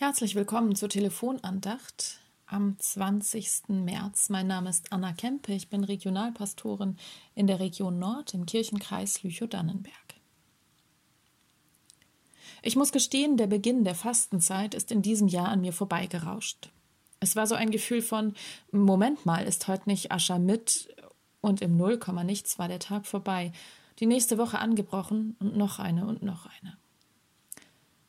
Herzlich willkommen zur Telefonandacht am 20. März. Mein Name ist Anna Kempe, ich bin Regionalpastorin in der Region Nord im Kirchenkreis Lüchow-Dannenberg. Ich muss gestehen, der Beginn der Fastenzeit ist in diesem Jahr an mir vorbeigerauscht. Es war so ein Gefühl von, Moment mal, ist heute nicht Aschermitt und im Nullkomma nichts war der Tag vorbei. Die nächste Woche angebrochen und noch eine und noch eine.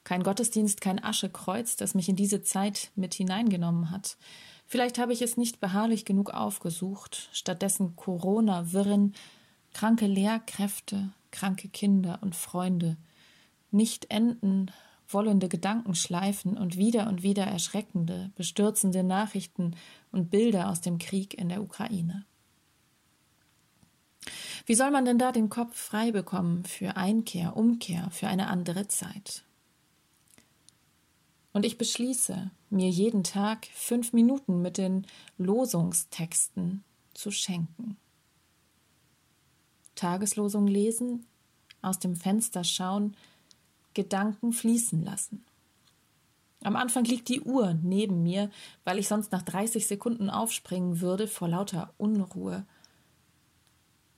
Kein Gottesdienst, kein Aschekreuz, das mich in diese Zeit mit hineingenommen hat. Vielleicht habe ich es nicht beharrlich genug aufgesucht, stattdessen Corona-Wirren, kranke Lehrkräfte, kranke Kinder und Freunde, nicht enden wollende Gedankenschleifen und wieder und wieder erschreckende, bestürzende Nachrichten und Bilder aus dem Krieg in der Ukraine. Wie soll man denn da den Kopf frei bekommen für Einkehr, Umkehr, für eine andere Zeit? Und ich beschließe, mir jeden Tag fünf Minuten mit den Losungstexten zu schenken. Tageslosung lesen, aus dem Fenster schauen, Gedanken fließen lassen. Am Anfang liegt die Uhr neben mir, weil ich sonst nach 30 Sekunden aufspringen würde vor lauter Unruhe.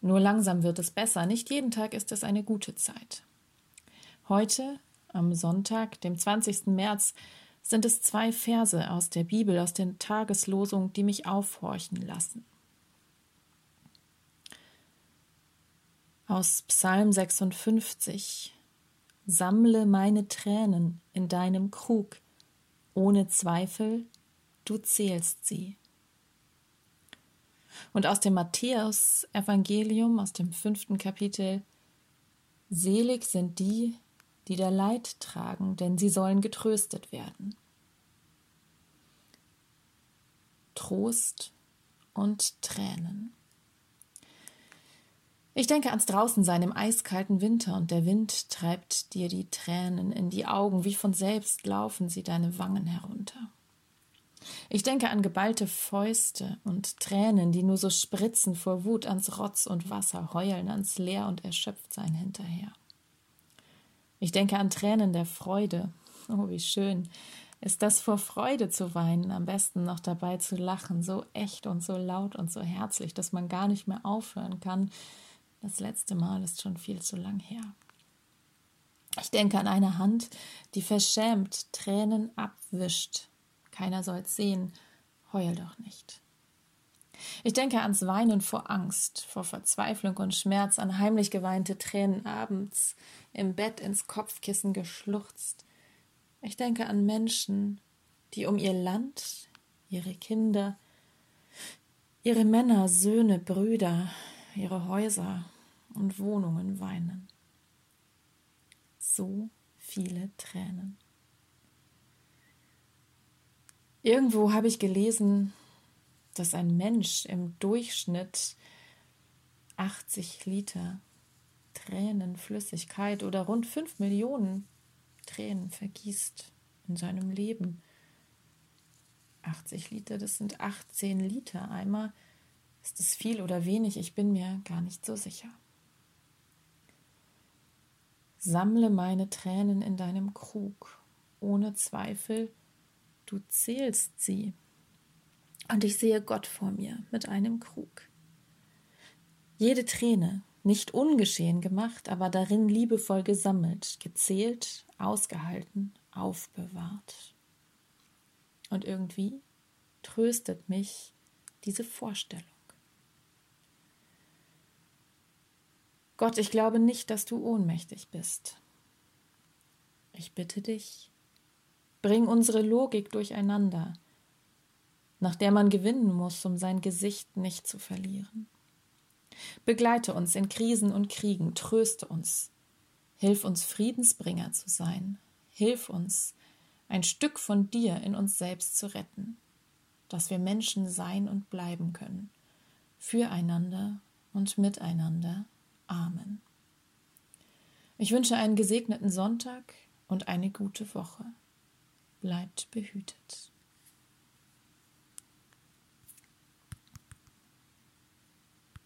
Nur langsam wird es besser, nicht jeden Tag ist es eine gute Zeit. Heute am Sonntag, dem 20. März, sind es zwei Verse aus der Bibel, aus den Tageslosungen, die mich aufhorchen lassen. Aus Psalm 56 Sammle meine Tränen in deinem Krug, ohne Zweifel, du zählst sie. Und aus dem Matthäus Evangelium, aus dem fünften Kapitel Selig sind die, die da Leid tragen, denn sie sollen getröstet werden. Trost und Tränen. Ich denke ans Draußensein im eiskalten Winter und der Wind treibt dir die Tränen in die Augen, wie von selbst laufen sie deine Wangen herunter. Ich denke an geballte Fäuste und Tränen, die nur so spritzen vor Wut ans Rotz und Wasser, heulen ans Leer und Erschöpftsein hinterher. Ich denke an Tränen der Freude. Oh, wie schön ist das vor Freude zu weinen, am besten noch dabei zu lachen, so echt und so laut und so herzlich, dass man gar nicht mehr aufhören kann. Das letzte Mal ist schon viel zu lang her. Ich denke an eine Hand, die verschämt Tränen abwischt. Keiner soll's sehen, heul doch nicht. Ich denke ans Weinen vor Angst, vor Verzweiflung und Schmerz, an heimlich geweinte Tränen abends, im Bett ins Kopfkissen geschluchzt. Ich denke an Menschen, die um ihr Land, ihre Kinder, ihre Männer, Söhne, Brüder, ihre Häuser und Wohnungen weinen. So viele Tränen. Irgendwo habe ich gelesen, dass ein Mensch im Durchschnitt 80 Liter Tränenflüssigkeit oder rund 5 Millionen Tränen vergießt in seinem Leben. 80 Liter, das sind 18 Liter Eimer. Ist es viel oder wenig? Ich bin mir gar nicht so sicher. Sammle meine Tränen in deinem Krug. Ohne Zweifel, du zählst sie. Und ich sehe Gott vor mir mit einem Krug. Jede Träne, nicht ungeschehen gemacht, aber darin liebevoll gesammelt, gezählt, ausgehalten, aufbewahrt. Und irgendwie tröstet mich diese Vorstellung. Gott, ich glaube nicht, dass du ohnmächtig bist. Ich bitte dich, bring unsere Logik durcheinander, nach der man gewinnen muss, um sein Gesicht nicht zu verlieren. Begleite uns in Krisen und Kriegen, tröste uns, hilf uns Friedensbringer zu sein, hilf uns, ein Stück von dir in uns selbst zu retten, dass wir Menschen sein und bleiben können, füreinander und miteinander. Amen. Ich wünsche einen gesegneten Sonntag und eine gute Woche. Bleibt behütet.